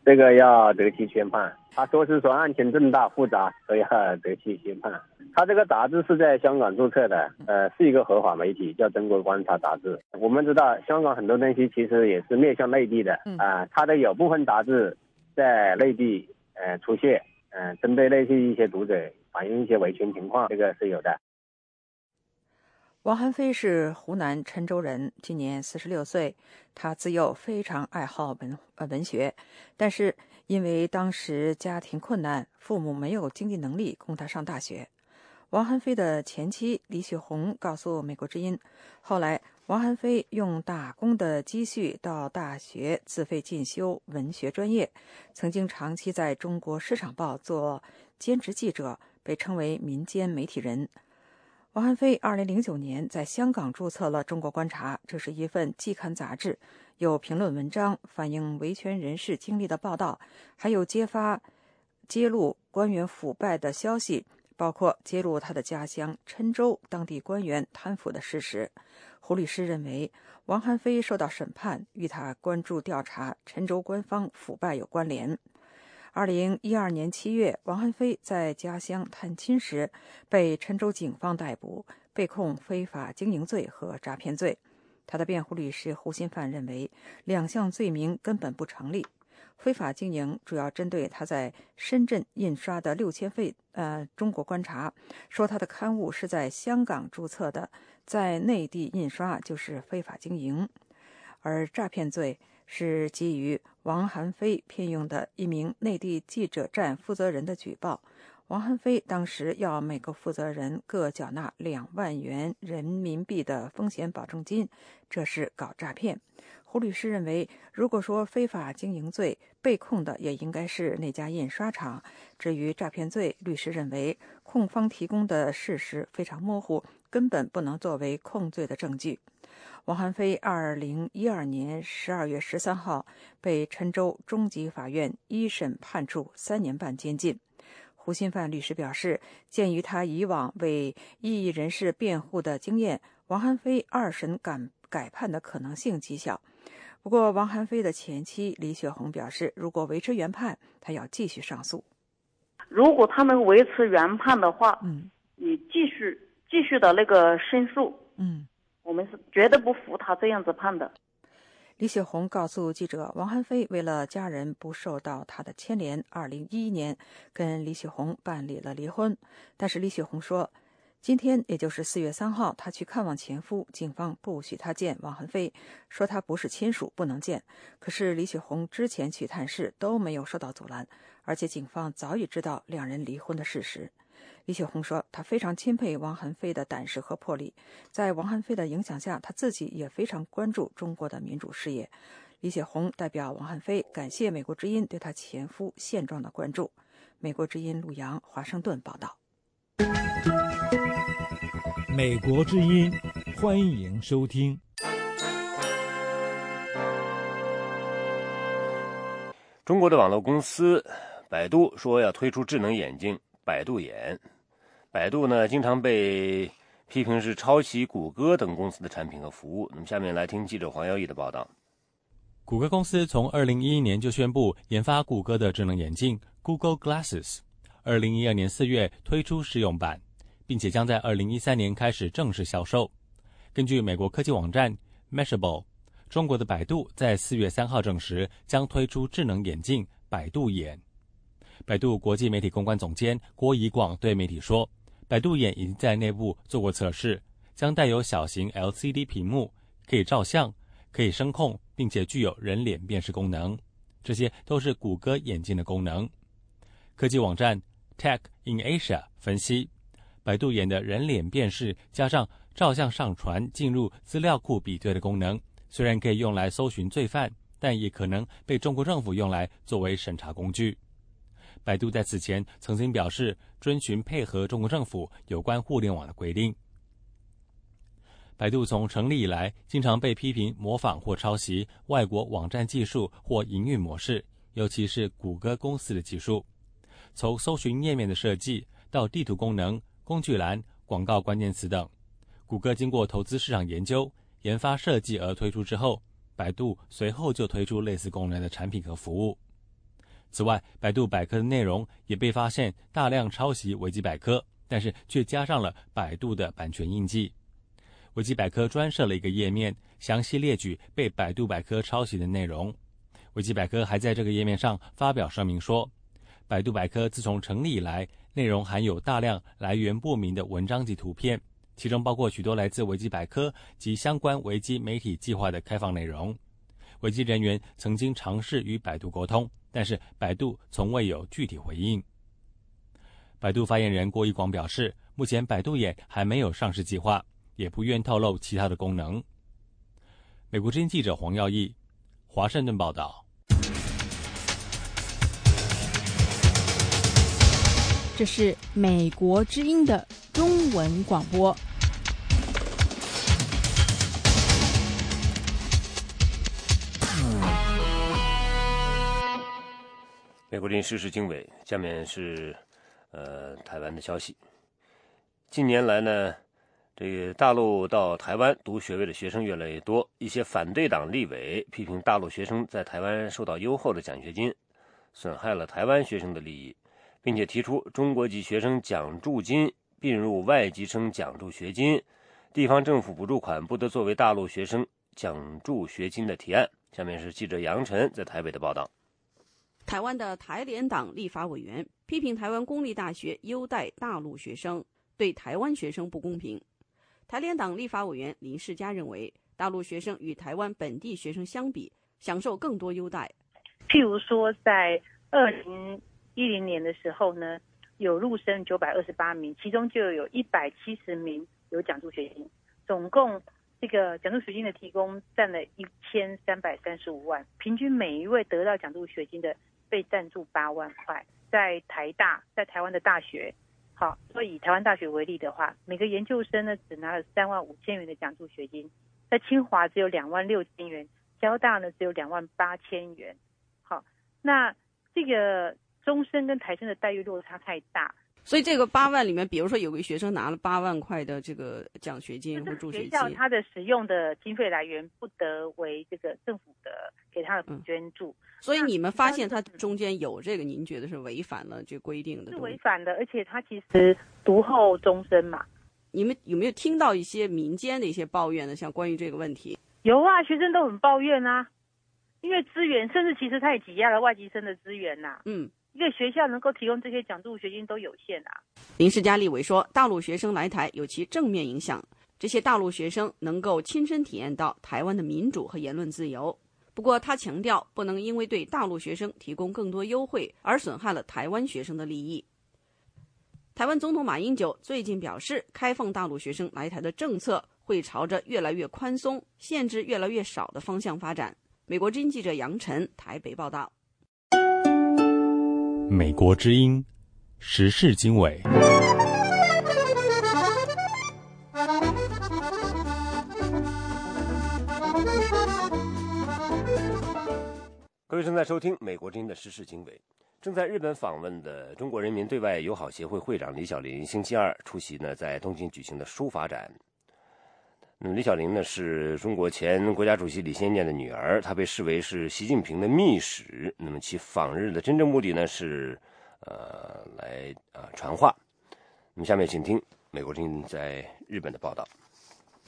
这个要择期宣判。他说是说案情重大复杂，所以要择期宣判。他这个杂志是在香港注册的，呃，是一个合法媒体，叫《中国观察》杂志。我们知道香港很多东西其实也是面向内地的，啊，它的有部分杂志在内地呃出现，嗯，针对内地一些读者反映一些维权情况，这个是有的。王寒飞是湖南郴州人，今年四十六岁。他自幼非常爱好文呃文学，但是因为当时家庭困难，父母没有经济能力供他上大学。王寒飞的前妻李雪红告诉美国之音，后来王寒飞用打工的积蓄到大学自费进修文学专业，曾经长期在中国市场报做兼职记者，被称为民间媒体人。王汉飞二零零九年在香港注册了《中国观察》，这是一份季刊杂志，有评论文章反映维权人士经历的报道，还有揭发、揭露官员腐败的消息，包括揭露他的家乡郴州当地官员贪腐的事实。胡律师认为，王汉飞受到审判与他关注调查郴州官方腐败有关联。二零一二年七月，王汉飞在家乡探亲时被郴州警方逮捕，被控非法经营罪和诈骗罪。他的辩护律师胡新范认为，两项罪名根本不成立。非法经营主要针对他在深圳印刷的六千份呃《中国观察》，说他的刊物是在香港注册的，在内地印刷就是非法经营。而诈骗罪是基于王韩飞聘用的一名内地记者站负责人的举报。王汉飞当时要每个负责人各缴纳两万元人民币的风险保证金，这是搞诈骗。胡律师认为，如果说非法经营罪被控的也应该是那家印刷厂。至于诈骗罪，律师认为控方提供的事实非常模糊，根本不能作为控罪的证据。王汉飞二零一二年十二月十三号被郴州中级法院一审判处三年半监禁。胡新范律师表示，鉴于他以往为异议人士辩护的经验，王汉飞二审改改判的可能性极小。不过，王汉飞的前妻李雪红表示，如果维持原判，他要继续上诉。如果他能维持原判的话，嗯，你继续继续的那个申诉，嗯，我们是绝对不服他这样子判的。李雪红告诉记者，王汉飞为了家人不受到他的牵连，二零一一年跟李雪红办理了离婚。但是李雪红说，今天也就是四月三号，她去看望前夫，警方不许她见王汉飞，说他不是亲属，不能见。可是李雪红之前去探视都没有受到阻拦，而且警方早已知道两人离婚的事实。李雪红说：“她非常钦佩王汉飞的胆识和魄力，在王汉飞的影响下，她自己也非常关注中国的民主事业。”李雪红代表王汉飞感谢美国之音对她前夫现状的关注。美国之音陆洋华盛顿报道。美国之音，欢迎收听。中国的网络公司百度说要推出智能眼镜“百度眼”。百度呢，经常被批评是抄袭谷歌等公司的产品和服务。那么，下面来听记者黄耀义的报道。谷歌公司从二零一一年就宣布研发谷歌的智能眼镜 Google Glasses，二零一二年四月推出试用版，并且将在二零一三年开始正式销售。根据美国科技网站 Mashable，中国的百度在四月三号证实将推出智能眼镜“百度眼”。百度国际媒体公关总监郭怡广对媒体说。百度眼已经在内部做过测试，将带有小型 LCD 屏幕，可以照相，可以声控，并且具有人脸辨识功能。这些都是谷歌眼镜的功能。科技网站 Tech in Asia 分析，百度眼的人脸辨识加上照相上传进入资料库比对的功能，虽然可以用来搜寻罪犯，但也可能被中国政府用来作为审查工具。百度在此前曾经表示，遵循配合中国政府有关互联网的规定。百度从成立以来，经常被批评模仿或抄袭外国网站技术或营运模式，尤其是谷歌公司的技术。从搜寻页面的设计到地图功能、工具栏、广告关键词等，谷歌经过投资市场研究、研发设计而推出之后，百度随后就推出类似功能的产品和服务。此外，百度百科的内容也被发现大量抄袭维基百科，但是却加上了百度的版权印记。维基百科专设了一个页面，详细列举被百度百科抄袭的内容。维基百科还在这个页面上发表声明说，百度百科自从成立以来，内容含有大量来源不明的文章及图片，其中包括许多来自维基百科及相关维基媒体计划的开放内容。维基人员曾经尝试与百度沟通。但是百度从未有具体回应。百度发言人郭一广表示，目前百度眼还没有上市计划，也不愿透露其他的功能。美国之音记者黄耀义，华盛顿报道。这是美国之音的中文广播。美国人时事经纬，下面是，呃，台湾的消息。近年来呢，这个大陆到台湾读学位的学生越来越多，一些反对党立委批评大陆学生在台湾受到优厚的奖学金，损害了台湾学生的利益，并且提出中国籍学生奖助金并入外籍生奖助学金，地方政府补助款不得作为大陆学生奖助学金的提案。下面是记者杨晨在台北的报道。台湾的台联党立法委员批评台湾公立大学优待大陆学生，对台湾学生不公平。台联党立法委员林世嘉认为，大陆学生与台湾本地学生相比，享受更多优待。譬如说，在二零一零年的时候呢，有入生九百二十八名，其中就有一百七十名有奖助学金，总共这个奖助学金的提供占了一千三百三十五万，平均每一位得到奖助学金的被赞助八万块。在台大，在台湾的大学，好，所以以台湾大学为例的话，每个研究生呢只拿了三万五千元的奖助学金，在清华只有两万六千元，交大呢只有两万八千元。好，那这个中生跟台生的待遇落差太大，所以这个八万里面，比如说有个学生拿了八万块的这个奖学金或助学金，学校它的使用的经费来源不得为这个政府的给他的捐助。所以你们发现它中间有这个，您觉得是违反了这规定的？是违反的，而且它其实读后终身嘛。你们有没有听到一些民间的一些抱怨呢？像关于这个问题，有啊，学生都很抱怨啊，因为资源，甚至其实他也挤压了外籍生的资源呐。嗯，一个学校能够提供这些奖助学金都有限啊。林世嘉立委说，大陆学生来台有其正面影响，这些大陆学生能够亲身体验到台湾的民主和言论自由。不过，他强调，不能因为对大陆学生提供更多优惠而损害了台湾学生的利益。台湾总统马英九最近表示，开放大陆学生来台的政策会朝着越来越宽松、限制越来越少的方向发展。美国之音记者杨晨台北报道。美国之音时事经纬。各位正在收听美国之音的时事经纬。正在日本访问的中国人民对外友好协会会长李小林，星期二出席呢在东京举行的书法展。那么李小林呢是中国前国家主席李先念的女儿，她被视为是习近平的秘史。那么其访日的真正目的呢是，呃，来呃传话。那么下面请听美国之音在日本的报道。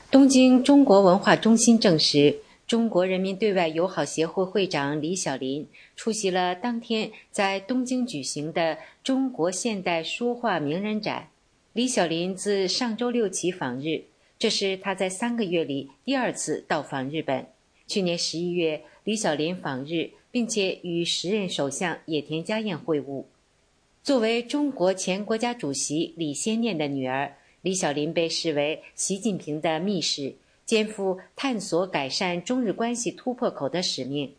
东京中国文化中心证实。中国人民对外友好协会会长李小林出席了当天在东京举行的中国现代书画名人展。李小林自上周六起访日，这是他在三个月里第二次到访日本。去年十一月，李小林访日，并且与时任首相野田佳彦会晤。作为中国前国家主席李先念的女儿，李小林被视为习近平的秘史。肩负探索改善中日关系突破口的使命。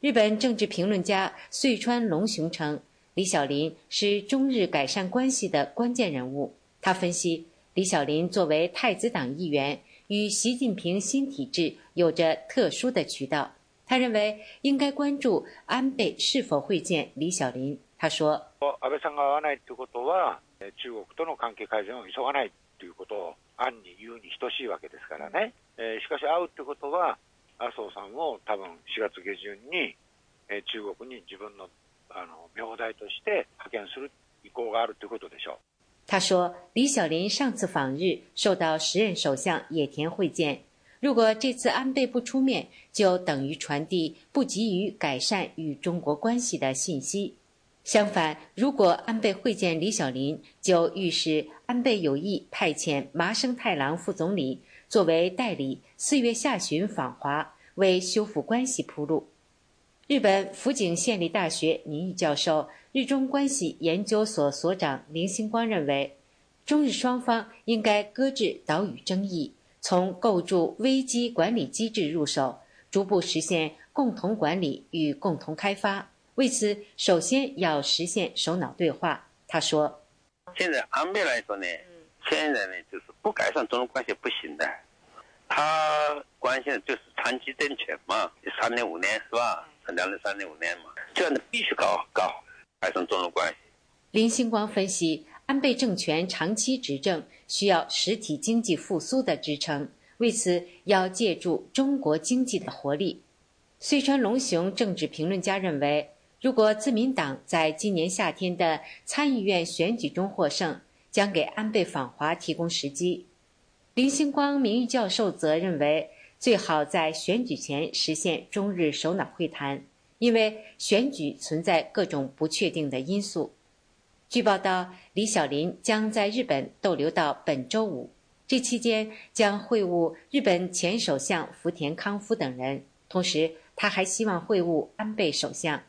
日本政治评论家穗川龙雄称，李小林是中日改善关系的关键人物。他分析，李小林作为太子党议员，与习近平新体制有着特殊的渠道。他认为应该关注安倍是否会见李小林。他说：“安倍さんが会わないということは、中国との関係改善を急がないということ。”案に言うに等しいわけですからね、えー、しかし会うってことは、麻生さんを多分4月下旬に、えー、中国に自分のあの名代として派遣する意向があるということでしょう。 他说：“李小林上次访日受到时任首相野田会见，如果这次安倍不出面，就等于传递不急于改善与中国关系的信息。相反，如果安倍会见李小林，就预示安倍有意派遣麻生太郎副总理作为代理，四月下旬访华，为修复关系铺路。日本福井县立大学名誉教授、日中关系研究所所长林星光认为，中日双方应该搁置岛屿争议，从构筑危机管理机制入手，逐步实现共同管理与共同开发。为此，首先要实现首脑对话。他说：“现在安倍来说呢，现在呢就是不改善中日关系不行的。他关心的就是长期政权嘛，三年五年是吧？两年三年五年嘛，这样的必须搞搞改善中日关系。”林星光分析，安倍政权长期执政需要实体经济复苏的支撑，为此要借助中国经济的活力。穗川龙雄政治评论家认为。如果自民党在今年夏天的参议院选举中获胜，将给安倍访华提供时机。林星光名誉教授则认为，最好在选举前实现中日首脑会谈，因为选举存在各种不确定的因素。据报道，李小林将在日本逗留到本周五，这期间将会晤日本前首相福田康夫等人，同时他还希望会晤安倍首相。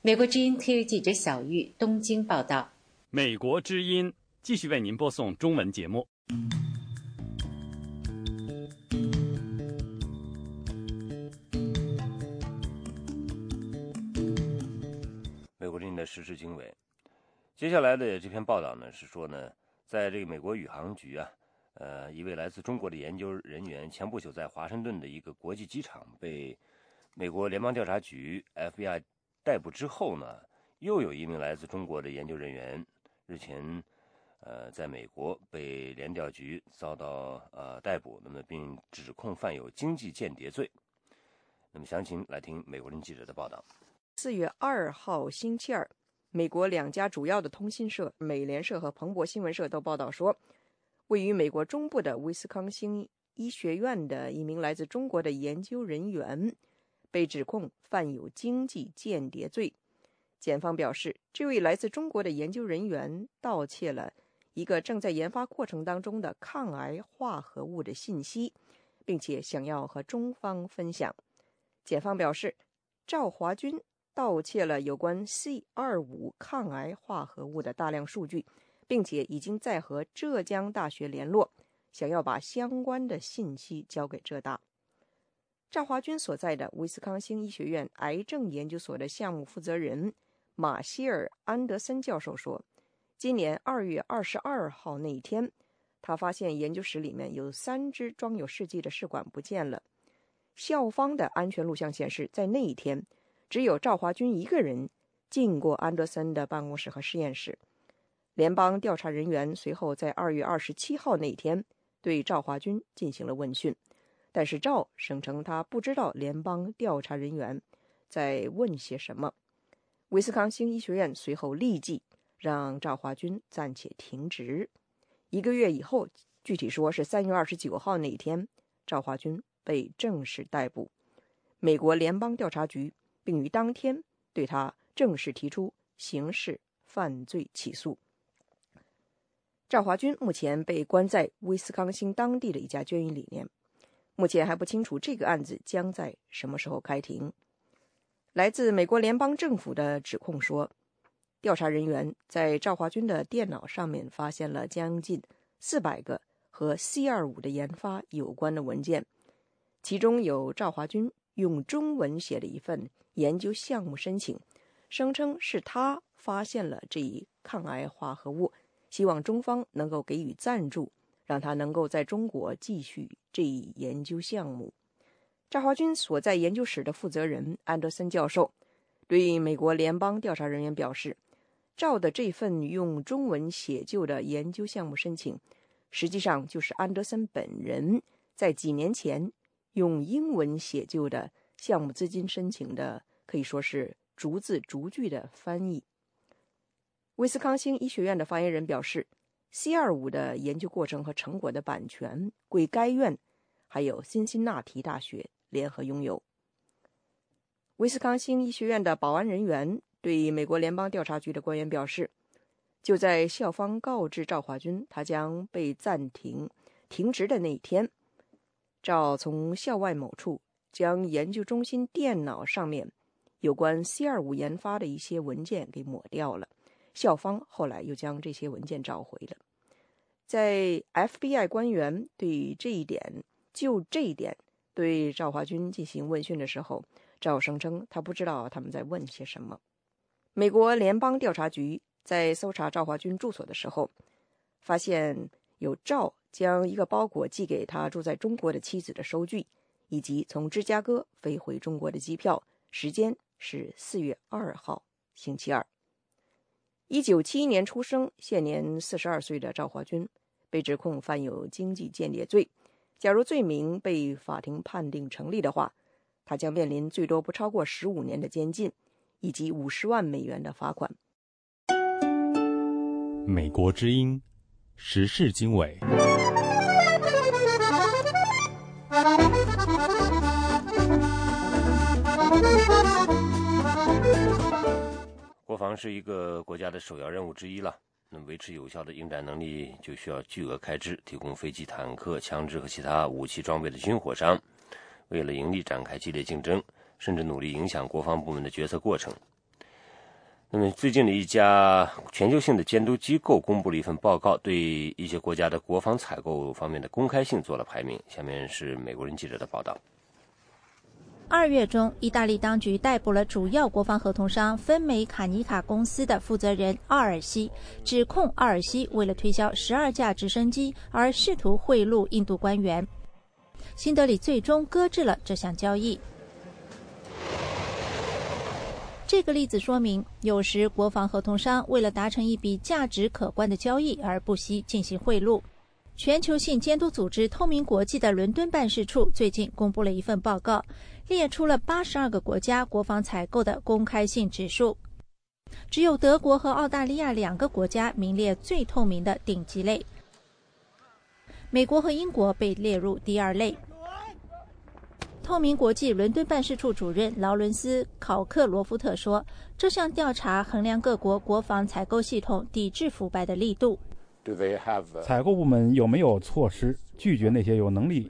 美国之音特约记者小玉东京报道。美国之音继续为您播送中文节目。美国之音的时事经纬。接下来的这篇报道呢，是说呢，在这个美国宇航局啊，呃，一位来自中国的研究人员前不久在华盛顿的一个国际机场被美国联邦调查局 FBI 逮捕之后呢，又有一名来自中国的研究人员日前呃在美国被联调局遭到呃逮捕，那么并指控犯有经济间谍罪。那么详情来听美国人记者的报道。四月二号星期二。美国两家主要的通讯社美联社和彭博新闻社都报道说，位于美国中部的威斯康星医学院的一名来自中国的研究人员被指控犯有经济间谍罪。检方表示，这位来自中国的研究人员盗窃了一个正在研发过程当中的抗癌化合物的信息，并且想要和中方分享。检方表示，赵华军。盗窃了有关 C 二五抗癌化合物的大量数据，并且已经在和浙江大学联络，想要把相关的信息交给浙大。赵华军所在的威斯康星医学院癌症研究所的项目负责人马歇尔·安德森教授说：“今年二月二十二号那一天，他发现研究室里面有三只装有试剂的试管不见了。校方的安全录像显示，在那一天。”只有赵华军一个人进过安德森的办公室和实验室。联邦调查人员随后在二月二十七号那天对赵华军进行了问讯，但是赵声称他不知道联邦调查人员在问些什么。威斯康星医学院随后立即让赵华军暂且停职。一个月以后，具体说是三月二十九号那天，赵华军被正式逮捕。美国联邦调查局。并于当天对他正式提出刑事犯罪起诉。赵华军目前被关在威斯康星当地的一家监狱里面，目前还不清楚这个案子将在什么时候开庭。来自美国联邦政府的指控说，调查人员在赵华军的电脑上面发现了将近四百个和 C 二五的研发有关的文件，其中有赵华军用中文写的一份。研究项目申请，声称是他发现了这一抗癌化合物，希望中方能够给予赞助，让他能够在中国继续这一研究项目。赵华军所在研究室的负责人安德森教授对美国联邦调查人员表示，赵的这份用中文写就的研究项目申请，实际上就是安德森本人在几年前用英文写就的。项目资金申请的可以说是逐字逐句的翻译。威斯康星医学院的发言人表示，C 二五的研究过程和成果的版权归该院还有辛辛那提大学联合拥有。威斯康星医学院的保安人员对美国联邦调查局的官员表示，就在校方告知赵华军他将被暂停停职的那一天，赵从校外某处。将研究中心电脑上面有关 C 二五研发的一些文件给抹掉了，校方后来又将这些文件找回了。在 FBI 官员对这一点就这一点对赵华军进行问讯的时候，赵声称他不知道他们在问些什么。美国联邦调查局在搜查赵华军住所的时候，发现有赵将一个包裹寄给他住在中国的妻子的收据。以及从芝加哥飞回中国的机票，时间是四月二号星期二。一九七一年出生，现年四十二岁的赵华军被指控犯有经济间谍罪。假如罪名被法庭判定成立的话，他将面临最多不超过十五年的监禁，以及五十万美元的罚款。美国之音时事经纬。防是一个国家的首要任务之一了。那么维持有效的应战能力，就需要巨额开支，提供飞机、坦克、枪支和其他武器装备的军火商，为了盈利展开激烈竞争，甚至努力影响国防部门的决策过程。那么最近的一家全球性的监督机构公布了一份报告，对一些国家的国防采购方面的公开性做了排名。下面是美国人记者的报道。二月中，意大利当局逮捕了主要国防合同商芬美卡尼卡公司的负责人奥尔西，指控奥尔西为了推销十二架直升机而试图贿赂印度官员。新德里最终搁置了这项交易。这个例子说明，有时国防合同商为了达成一笔价值可观的交易而不惜进行贿赂。全球性监督组织透明国际的伦敦办事处最近公布了一份报告。列出了八十二个国家国防采购的公开性指数，只有德国和澳大利亚两个国家名列最透明的顶级类，美国和英国被列入第二类。透明国际伦敦办事处主任劳伦斯·考克罗夫特说：“这项调查衡量各国国防采购系统抵制腐败的力度。采购部门有没有措施拒绝那些有能力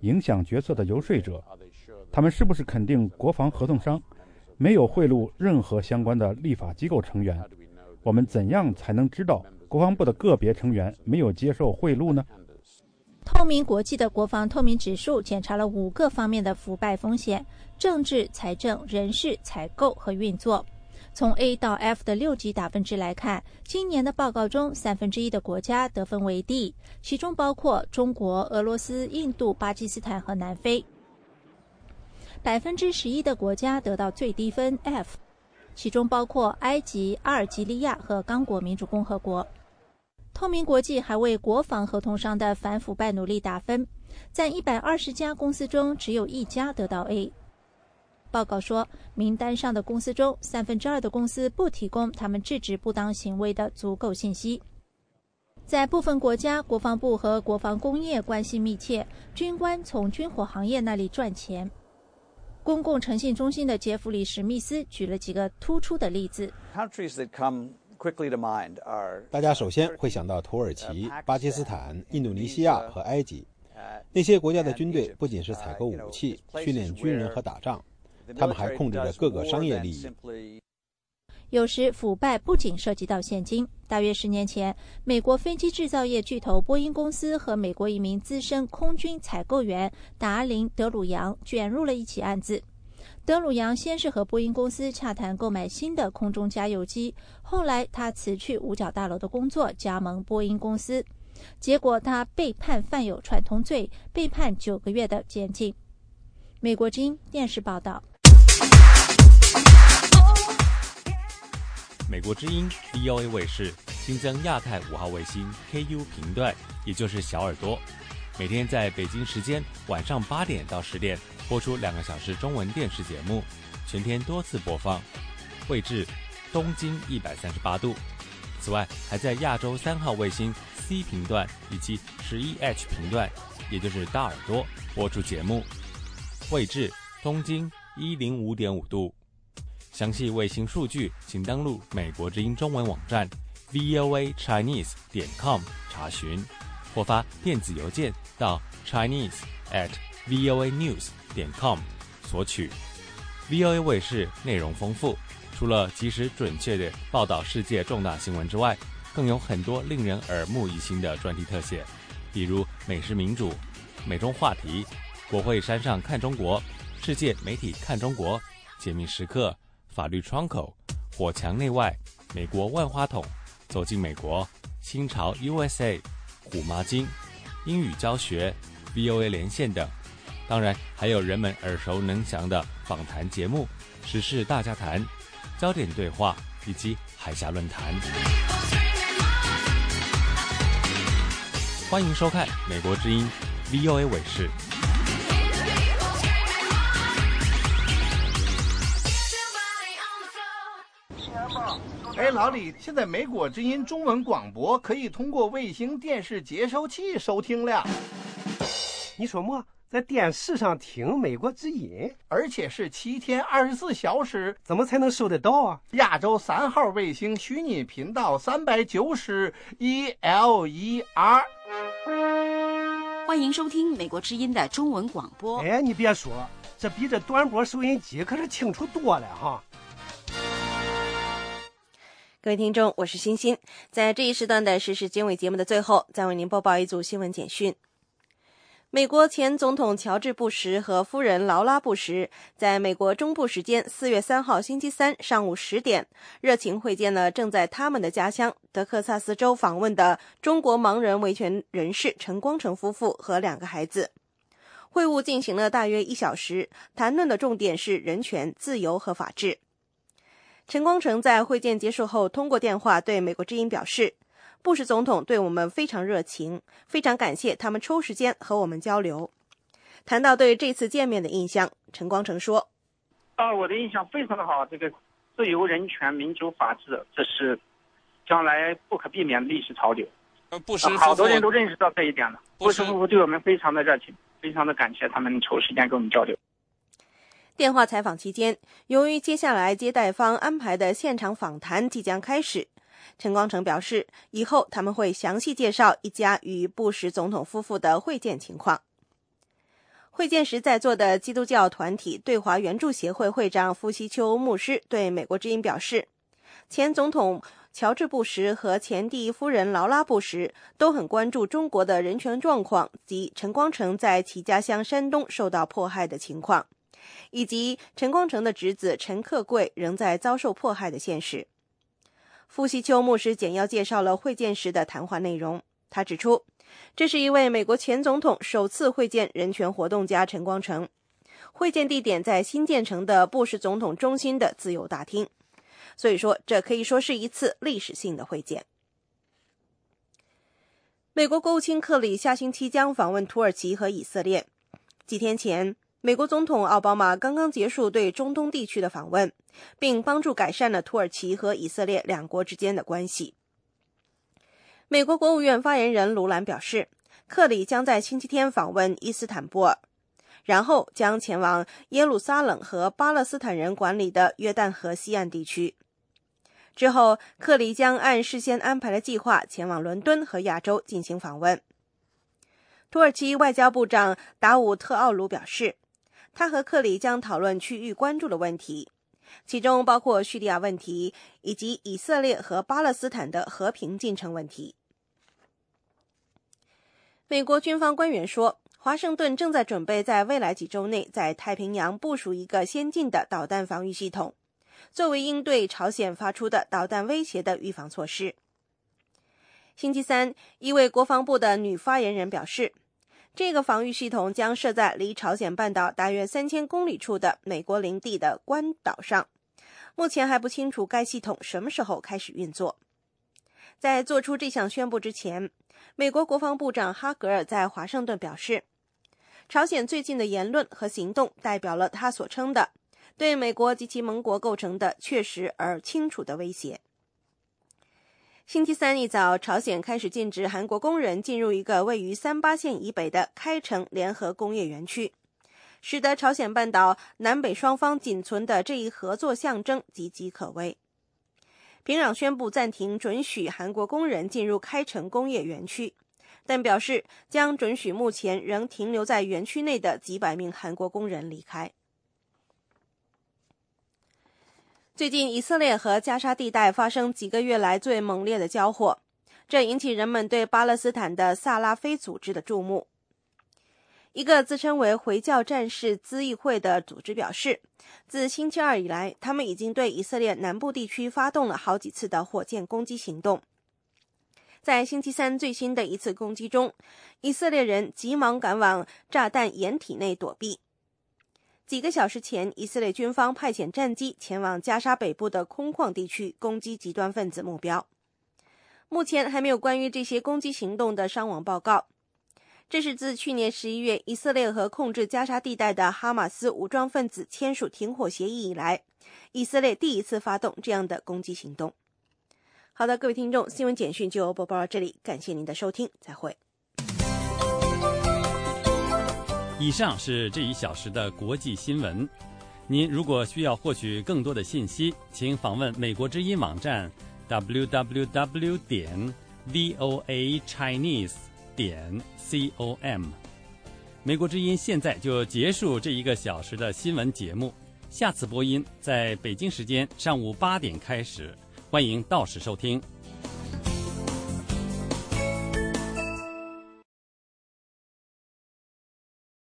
影响决策的游说者？”他们是不是肯定国防合同商没有贿赂任何相关的立法机构成员？我们怎样才能知道国防部的个别成员没有接受贿赂呢？透明国际的国防透明指数检查了五个方面的腐败风险：政治、财政、人事、采购和运作。从 A 到 F 的六级打分制来看，今年的报告中，三分之一的国家得分为 D，其中包括中国、俄罗斯、印度、巴基斯坦和南非。百分之十一的国家得到最低分 F，其中包括埃及、阿尔及利亚和刚果民主共和国。透明国际还为国防合同商的反腐败努力打分，在一百二十家公司中，只有一家得到 A。报告说，名单上的公司中，三分之二的公司不提供他们制止不当行为的足够信息。在部分国家，国防部和国防工业关系密切，军官从军火行业那里赚钱。公共诚信中心的杰弗里·史密斯举了几个突出的例子。大家首先会想到土耳其、巴基斯坦、印度尼西亚和埃及。那些国家的军队不仅是采购武器、训练军人和打仗，他们还控制着各个商业利益。有时腐败不仅涉及到现金。大约十年前，美国飞机制造业巨头波音公司和美国一名资深空军采购员达林·德鲁扬卷入了一起案子。德鲁扬先是和波音公司洽谈购买新的空中加油机，后来他辞去五角大楼的工作，加盟波音公司。结果他被判犯有串通罪，被判九个月的监禁。美国之音电视报道。美国之音 VOA 卫视新增亚太五号卫星 KU 频段，也就是小耳朵，每天在北京时间晚上八点到十点播出两个小时中文电视节目，全天多次播放，位置东经一百三十八度。此外，还在亚洲三号卫星 C 频段以及十一 H 频段，也就是大耳朵播出节目，位置东经一零五点五度。详细卫星数据，请登录美国之音中文网站 voa chinese 点 com 查询，或发电子邮件到 chinese at voa news 点 com 索取。VOA 卫视内容丰富，除了及时准确的报道世界重大新闻之外，更有很多令人耳目一新的专题特写，比如美食民主、美中话题、国会山上看中国、世界媒体看中国、解密时刻。法律窗口、火墙内外、美国万花筒、走进美国、新潮 USA、虎妈经、英语教学、VOA 连线等，当然还有人们耳熟能详的访谈节目、时事大家谈、焦点对话以及海峡论坛。欢迎收看美国之音 VOA 卫视。哎，老李，现在美国之音中文广播可以通过卫星电视接收器收听了。你说么？在电视上听美国之音，而且是七天二十四小时，怎么才能收得到啊？亚洲三号卫星虚拟频道三百九十一 L E R。欢迎收听美国之音的中文广播。哎，你别说，这比这短波收音机可是清楚多了哈。各位听众，我是欣欣，在这一时段的时事经纬节目的最后，再为您播报一组新闻简讯。美国前总统乔治·布什和夫人劳拉·布什在美国中部时间四月三号星期三上午十点，热情会见了正在他们的家乡德克萨斯州访问的中国盲人维权人士陈光诚夫妇和两个孩子。会晤进行了大约一小时，谈论的重点是人权、自由和法治。陈光诚在会见结束后通过电话对美国之音表示。布什总统对我们非常热情，非常感谢他们抽时间和我们交流。谈到对这次见面的印象，陈光诚说：“啊，我的印象非常的好。这个自由、人权、民主、法治，这是将来不可避免的历史潮流。布什好多人都认识到这一点了。布什夫妇对我们非常的热情，非常的感谢他们抽时间跟我们交流。”电话采访期间，由于接下来接待方安排的现场访谈即将开始。陈光诚表示，以后他们会详细介绍一家与布什总统夫妇的会见情况。会见时在座的基督教团体对华援助协会会长傅西秋牧师对美国之音表示，前总统乔治·布什和前第一夫人劳拉·布什都很关注中国的人权状况及陈光诚在其家乡山东受到迫害的情况，以及陈光诚的侄子陈克贵仍在遭受迫害的现实。傅西秋牧师简要介绍了会见时的谈话内容。他指出，这是一位美国前总统首次会见人权活动家陈光诚。会见地点在新建成的布什总统中心的自由大厅，所以说这可以说是一次历史性的会见。美国国务卿克里下星期将访问土耳其和以色列。几天前。美国总统奥巴马刚刚结束对中东地区的访问，并帮助改善了土耳其和以色列两国之间的关系。美国国务院发言人卢兰表示，克里将在星期天访问伊斯坦布尔，然后将前往耶路撒冷和巴勒斯坦人管理的约旦河西岸地区。之后，克里将按事先安排的计划前往伦敦和亚洲进行访问。土耳其外交部长达武特奥鲁表示。他和克里将讨论区域关注的问题，其中包括叙利亚问题以及以色列和巴勒斯坦的和平进程问题。美国军方官员说，华盛顿正在准备在未来几周内在太平洋部署一个先进的导弹防御系统，作为应对朝鲜发出的导弹威胁的预防措施。星期三，一位国防部的女发言人表示。这个防御系统将设在离朝鲜半岛大约三千公里处的美国领地的关岛上。目前还不清楚该系统什么时候开始运作。在做出这项宣布之前，美国国防部长哈格尔在华盛顿表示，朝鲜最近的言论和行动代表了他所称的对美国及其盟国构成的确实而清楚的威胁。星期三一早，朝鲜开始禁止韩国工人进入一个位于三八线以北的开城联合工业园区，使得朝鲜半岛南北双方仅存的这一合作象征岌岌可危。平壤宣布暂停准许韩国工人进入开城工业园区，但表示将准许目前仍停留在园区内的几百名韩国工人离开。最近，以色列和加沙地带发生几个月来最猛烈的交火，这引起人们对巴勒斯坦的萨拉菲组织的注目。一个自称为回教战士咨议会的组织表示，自星期二以来，他们已经对以色列南部地区发动了好几次的火箭攻击行动。在星期三最新的一次攻击中，以色列人急忙赶往炸弹掩体内躲避。几个小时前，以色列军方派遣战机前往加沙北部的空旷地区攻击极端分子目标。目前还没有关于这些攻击行动的伤亡报告。这是自去年十一月以色列和控制加沙地带的哈马斯武装分子签署停火协议以来，以色列第一次发动这样的攻击行动。好的，各位听众，新闻简讯就播报到这里，感谢您的收听，再会。以上是这一小时的国际新闻。您如果需要获取更多的信息，请访问美国之音网站 www 点 voa chinese 点 com。美国之音现在就结束这一个小时的新闻节目，下次播音在北京时间上午八点开始，欢迎到时收听。